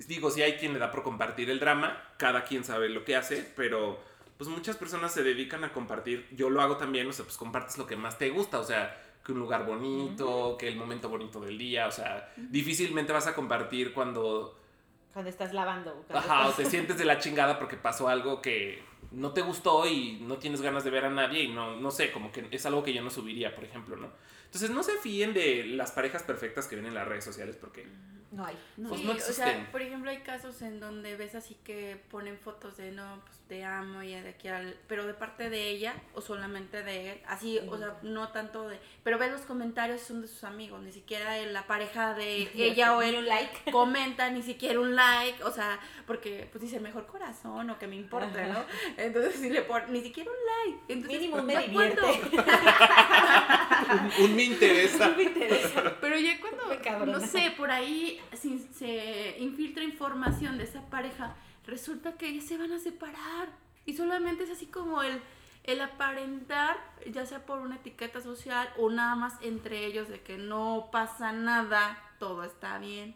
digo, si hay quien le da por compartir el drama, cada quien sabe lo que hace, pero pues muchas personas se dedican a compartir, yo lo hago también, o sea, pues compartes lo que más te gusta, o sea, que un lugar bonito, que el momento bonito del día, o sea, difícilmente vas a compartir cuando, Cuando estás lavando. cuando ajá, o te sientes de la chingada porque pasó algo que no te gustó y no tienes ganas de ver a nadie y no, no sé, como que es algo que yo no subiría, por ejemplo, ¿no? Entonces no se fíen de las parejas perfectas que ven en las redes sociales porque No hay. Pues Sí, no o sea, por ejemplo, hay casos en donde ves así que ponen fotos de no, pues te amo y de aquí al. Pero de parte de ella o solamente de él. Así, o sea, no tanto de. Pero ves los comentarios son de sus amigos, ni siquiera de la pareja de ella o él un like. comenta, ni siquiera un like, o sea, porque pues dice mejor corazón o que me importa, ¿no? Entonces si le ponen ni siquiera un like. Entonces, Mínimo me divierte. un, un me interesa. me interesa. Pero ya cuando, no sé, por ahí si se infiltra información de esa pareja, resulta que ya se van a separar. Y solamente es así como el, el aparentar, ya sea por una etiqueta social o nada más entre ellos de que no pasa nada, todo está bien.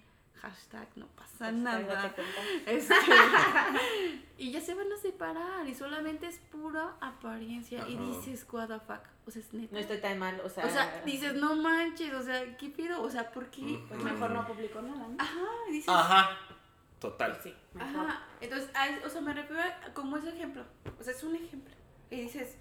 Hashtag no pasa Hashtag nada. cuenta. Este, y ya se van a separar y solamente es pura apariencia. Y dices, what the fuck. O sea, es neta. No estoy tan mal, o sea. O sea, dices, no manches, o sea, ¿qué pido? O sea, ¿por qué? Pues mejor no publico nada, ¿no? Ajá, y dices, Ajá. Total. Sí, mejor. ajá. Entonces, o sea, me refiero a como ese ejemplo. O sea, es un ejemplo. Y dices,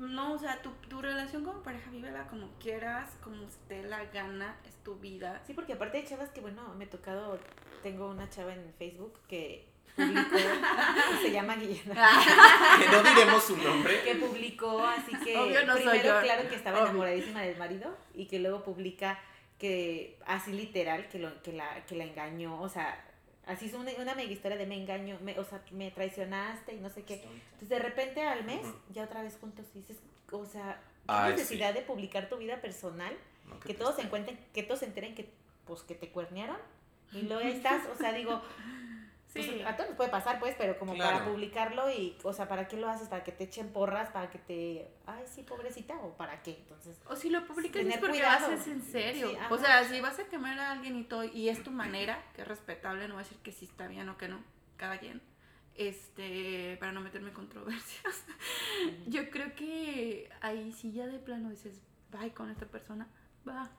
no, o sea, tu, tu relación como pareja, vívela como quieras, como se te dé la gana, es tu vida. Sí, porque aparte hay chavas que, bueno, me he tocado, tengo una chava en Facebook que publicó, se llama Guillermo, Que no diremos su nombre. que publicó, así que Obvio no soy primero yo. claro que estaba Obvio. enamoradísima del marido y que luego publica que así literal que lo que la que la engañó, o sea, así es una, una mega historia de me engaño, me, o sea, me traicionaste y no sé qué. Entonces de repente al mes ya otra vez juntos y dices, o sea, ¿qué Ay, necesidad de publicar tu vida personal? No, que todos se encuentren, que todos se enteren que pues que te cuernearon y luego ahí estás, o sea, digo, pues, Sí. a todos nos puede pasar, pues, pero como Claro. para publicarlo y, o sea, ¿para qué lo haces? ¿Para que te echen porras? ¿Para que te, ay, sí, pobrecita? ¿O para qué? Entonces, O si lo publicas es porque cuidado. lo haces en serio. Sí, o sea, si vas a quemar a alguien y todo, y es tu manera, que es respetable, no voy a decir que sí está bien o que no, cada quien. Este, para no meterme en controversias. Yo creo que ahí sí ya de plano dices, bye con esta persona, va,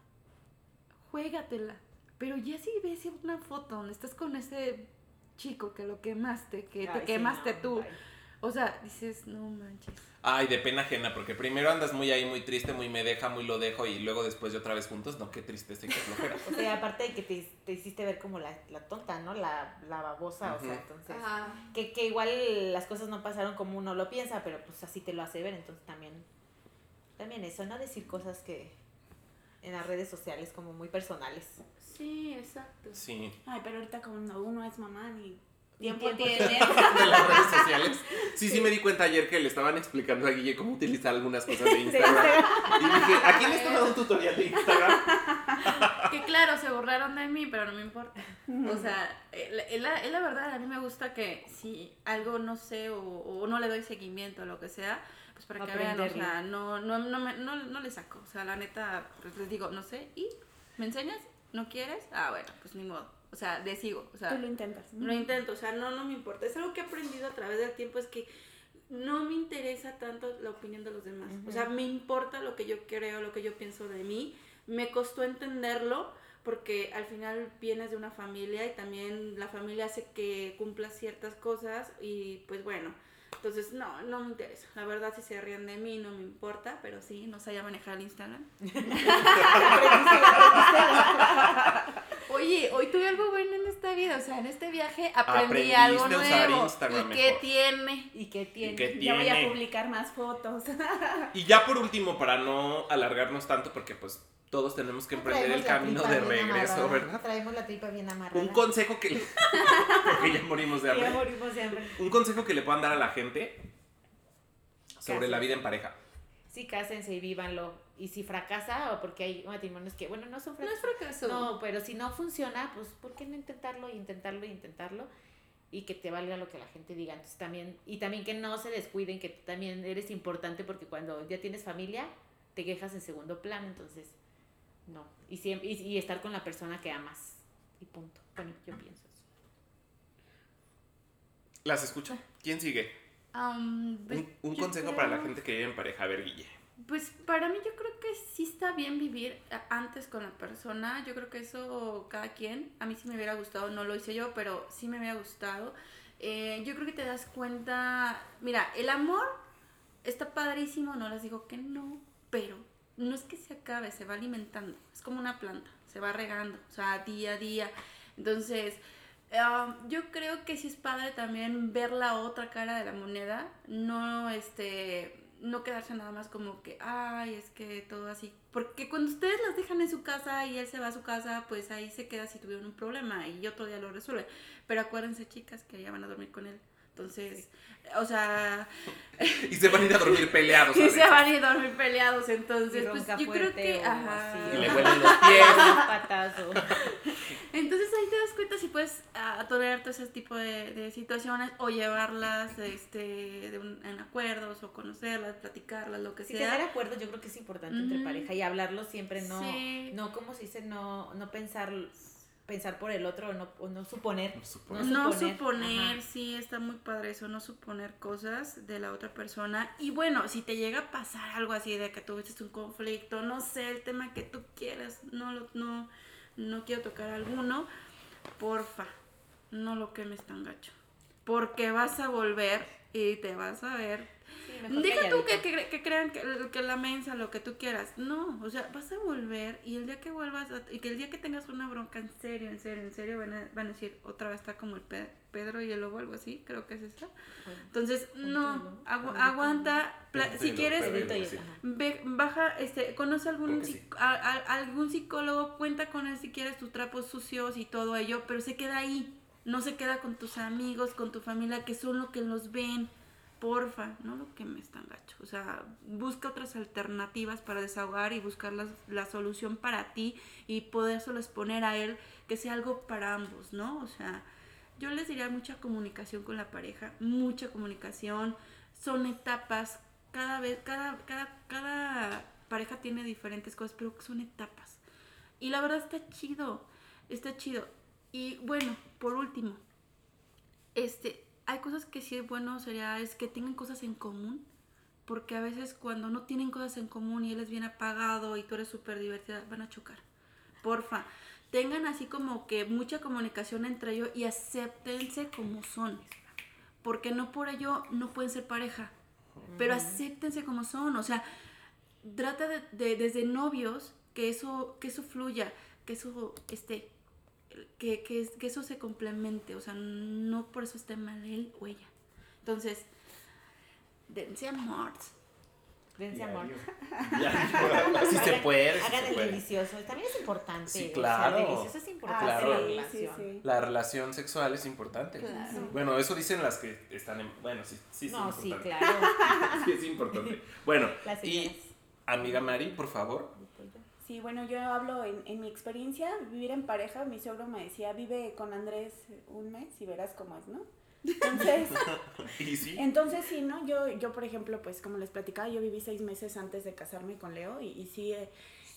juégatela. Pero ya si ves una foto donde estás con ese chico que lo quemaste, que ay, te sí, quemaste no, tú, ay. o sea, dices, no manches. Ay, de pena ajena, porque primero andas muy ahí, muy triste, muy me deja, muy lo dejo, y luego después de otra vez juntos, no, qué tristeza y qué flojera. O sea, aparte de que te, te hiciste ver como la, la tonta, ¿no? La, la babosa, o sea, entonces... Ah, Que, que igual las cosas no pasaron como uno lo piensa, pero pues así te lo hace ver, entonces también, también eso, no decir cosas que en las redes sociales como muy personales. sí, exacto. Sí, Ay, pero ahorita como no- uno es mamá ni tiempo tiene. de las redes sociales. Sí, sí, me di cuenta ayer que le estaban explicando a Guille cómo utilizar algunas cosas de Instagram. Y dije, ¿a quién le está dando un tutorial de Instagram? Que claro, se borraron de mí, pero no me importa. O sea, es la, la- verdad, a mí me gusta que si algo no sé o, o no le doy seguimiento o lo que sea, pues para que vean, o Aprenderlo. sea, no, no, no, me- no, no le saco. O sea, la neta, pues les digo, no sé, ¿y? ¿Me enseñas? ¿No quieres? Ah, bueno, pues ni modo. O sea, le sigo. O sea, Tú lo intentas. lo intento, o sea, no, no me importa. Es algo que he aprendido a través del tiempo, es que no me interesa tanto la opinión de los demás. O sea, me importa lo que yo creo, lo que yo pienso de mí. Me costó entenderlo porque al final vienes de una familia y también la familia hace que cumplas ciertas cosas y pues bueno. Entonces, no, no me interesa. La verdad, si se ríen de mí, no me importa, pero sí, no sabía manejar el Instagram. Oye, hoy tuve algo bueno en esta vida, o sea, en este viaje aprendí Aprendiste algo a usar nuevo. Instagram ¿Y qué mejor. tiene? ¿Y qué tiene? qué Ya voy a tiene? publicar más fotos. Y ya por último, para no alargarnos tanto, porque pues todos tenemos que emprender el Traemos camino de regreso, amarrada, ¿verdad? Traemos la tripa bien amarrada. Un consejo que le... porque ya morimos de Ya hambre. morimos de hambre. Un consejo que le puedan dar a la gente sobre Cásense. la vida en pareja. Sí, cásense y vívanlo. Y si fracasa, o porque hay matrimonios que, bueno, no son No es fracasos. fracaso. No, pero si no funciona, pues ¿por qué no intentarlo y intentarlo y intentarlo? Y que te valga lo que la gente diga. Entonces también, y también que no se descuiden, que tú también eres importante porque cuando ya tienes familia, te quejas en segundo plano, entonces no. Y, siempre, y, y estar con la persona que amas. Y punto. Bueno, yo pienso eso. ¿Las escucho? ¿Quién sigue? Am, pues, Un, consejo para la creo- gente que vive en pareja. A ver, Guille. Pues para mí yo creo que sí está bien vivir antes con la persona. Yo creo que eso cada quien. A mí sí me hubiera gustado, no lo hice yo, pero sí me hubiera gustado. Eh, yo creo que te das cuenta, mira, el amor está padrísimo, no les digo que no, pero no es que se acabe, se va alimentando. Es como una planta, se va regando, o sea, día a día. Entonces, Um, yo creo que sí es padre también ver la otra cara de la moneda, no este no quedarse nada más como que, ay, es que todo así, porque cuando ustedes las dejan en su casa y él se va a su casa, pues ahí se queda si tuvieron un problema y otro día lo resuelve. Pero acuérdense, chicas, que ya van a dormir con él. Entonces, o sea, Y se van a ir a dormir peleados. y se van a ir a dormir peleados, entonces, pues yo creo que, o ajá. así. Y le huelen los pies. Patazo. Entonces ahí te das cuenta si puedes ah, tolerar todo ese tipo de, de situaciones o llevarlas este, de un- en acuerdos o conocerlas, platicarlas, lo que Sí, sea. tener acuerdos yo creo que es importante entre pareja y hablarlo siempre, no, Sí. no como se dice, no, no pensar, pensar por el otro o no, o no suponer. No suponer. No sí, está muy padre eso, no suponer cosas de la otra persona. Y bueno, si te llega a pasar algo así de que tuviste un conflicto, no sé, el tema que tú quieras, no, lo, no, no quiero tocar alguno, porfa, no lo quemes tan gacho. Porque vas a volver y te vas a ver Sí, Deja tú que, que, que crean que, que la mensa, lo que tú quieras. No, o sea, vas a volver y el día que vuelvas, a- y que el día que tengas una bronca en serio, en serio, en serio, van a, van a decir, otra vez está como el Pe- Pedro y el lobo, algo así, creo que es esa. Entonces, no, agu- aguanta, Pedro si quieres, Pedro sí. Ve, baja, este, conoce algún, sí. a- a- algún psicólogo, cuenta con él si quieres tus trapos sucios y todo ello, pero se queda ahí, no se queda con tus amigos, con tu familia, que son lo que los ven, porfa, no lo que me están gacho, o sea, busca otras alternativas para desahogar y buscar las- la, solución para ti y podérselo exponer a él, que sea algo para ambos, ¿no? O sea, yo les diría mucha comunicación con la pareja, mucha comunicación, son etapas, cada vez, cada, cada, cada pareja tiene diferentes cosas, pero son etapas. Y la verdad está chido, está chido. Y bueno, por último, este, hay cosas que sí es bueno sería es que tengan cosas en común, porque a veces cuando no tienen cosas en común y él es bien apagado y tú eres súper divertida, van a chocar. Porfa, tengan así como que mucha comunicación entre ellos y acéptense como son. Porque no por ello no pueden ser pareja. Pero acéptense como son. O sea, trata de, de- desde novios que eso, que eso fluya, que eso esté, que, que, que eso se complemente. O sea, no por eso esté mal él o ella. Entonces, dense amor. Dense amor. Sí se puede. sí Hagan el delicioso. También es importante. Sí, o sea, claro. delicioso es importante Claro. en la sí, sí, relación. sí. La relación sexual es importante. Claro. Bueno, eso dicen las que están en. Bueno, sí, sí, sí. No, es sí, importante. claro. Sí, es importante. Bueno, Las y amiga Mari, por favor. Sí, bueno, yo hablo en, en mi experiencia, vivir en pareja, mi suegro me decía, vive con Andrés un mes y verás cómo es, ¿no? Entonces, sí. entonces sí, ¿no? Yo, yo, por ejemplo, pues como les platicaba, yo viví seis meses antes de casarme con Leo y, y sí, eh,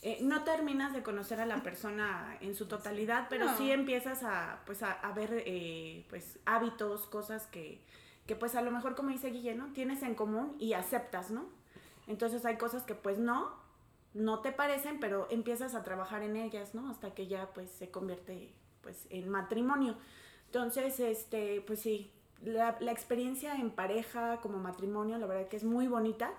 eh, no terminas de conocer a la persona en su totalidad, pero No. sí empiezas a, pues, a, a ver, eh, pues, hábitos, cosas que, que, pues, a lo mejor, como dice Guille, ¿no? Tienes en común y aceptas, ¿no? Entonces hay cosas que, pues, no, no te parecen, pero empiezas a trabajar en ellas, ¿no? Hasta que ya, pues, se convierte, pues, en matrimonio. Entonces, este, pues sí, la, la experiencia en pareja como matrimonio, la verdad que es muy bonita.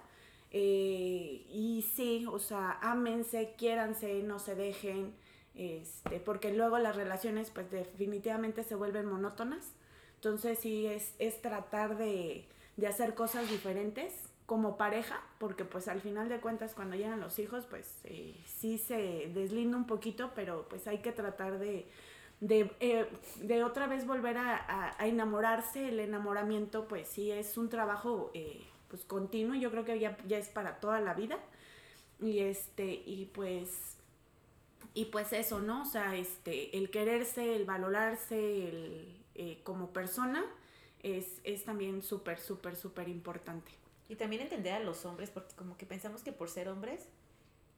Eh, y sí, o sea, ámense, quiéranse, no se dejen, este, porque luego las relaciones pues definitivamente se vuelven monótonas. Entonces sí, es, es tratar de, de hacer cosas diferentes como pareja, porque pues al final de cuentas cuando llegan los hijos pues eh, sí se deslinda un poquito, pero pues hay que tratar de, de, eh, de otra vez volver a, a- enamorarse. El enamoramiento pues sí es un trabajo eh, pues continuo, yo creo que ya, ya es para toda la vida. Y este, y pues, y pues eso, ¿no? O sea, este, el quererse, el valorarse, el, eh, como persona, es, es también súper, súper, súper importante. Y también entender a los hombres, porque como que pensamos que por ser hombres,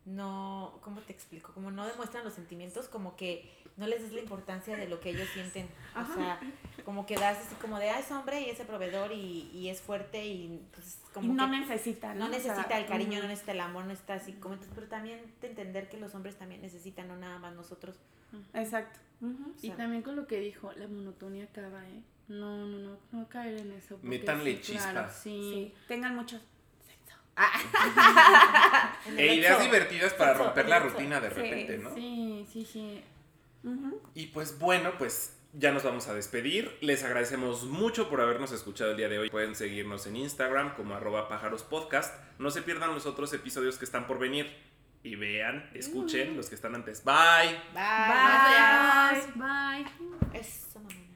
no, ¿cómo te explico? Como no demuestran los sentimientos, como que no les das la importancia de lo que ellos sienten. Ajá. O sea, como que das así como de, ah, es hombre y es el proveedor y, y es fuerte y pues Y como no que necesita, ¿no? no O sea, necesita el cariño, no necesita el amor, no necesita así como entonces, pero también de entender que los hombres también necesitan, no nada más nosotros. Exacto. ujú. Y también con lo que dijo, la monotonía acaba, ¿eh? No, no, no, no caer en eso. Métanle sí, chispa. Sí. sí. Tengan mucho sexo. e ideas divertidas para romper la rutina de repente, ¿no? Sí, sí, sí. Y pues bueno, pues ya nos vamos a despedir. Les agradecemos mucho por habernos escuchado el día de hoy. Pueden seguirnos en Instagram como arroba pájarospodcast. No se pierdan los otros episodios que están por venir. Y vean, escuchen mm. los que están antes. Bye. Bye. Bye. Bye. Bye. Eso, mamá.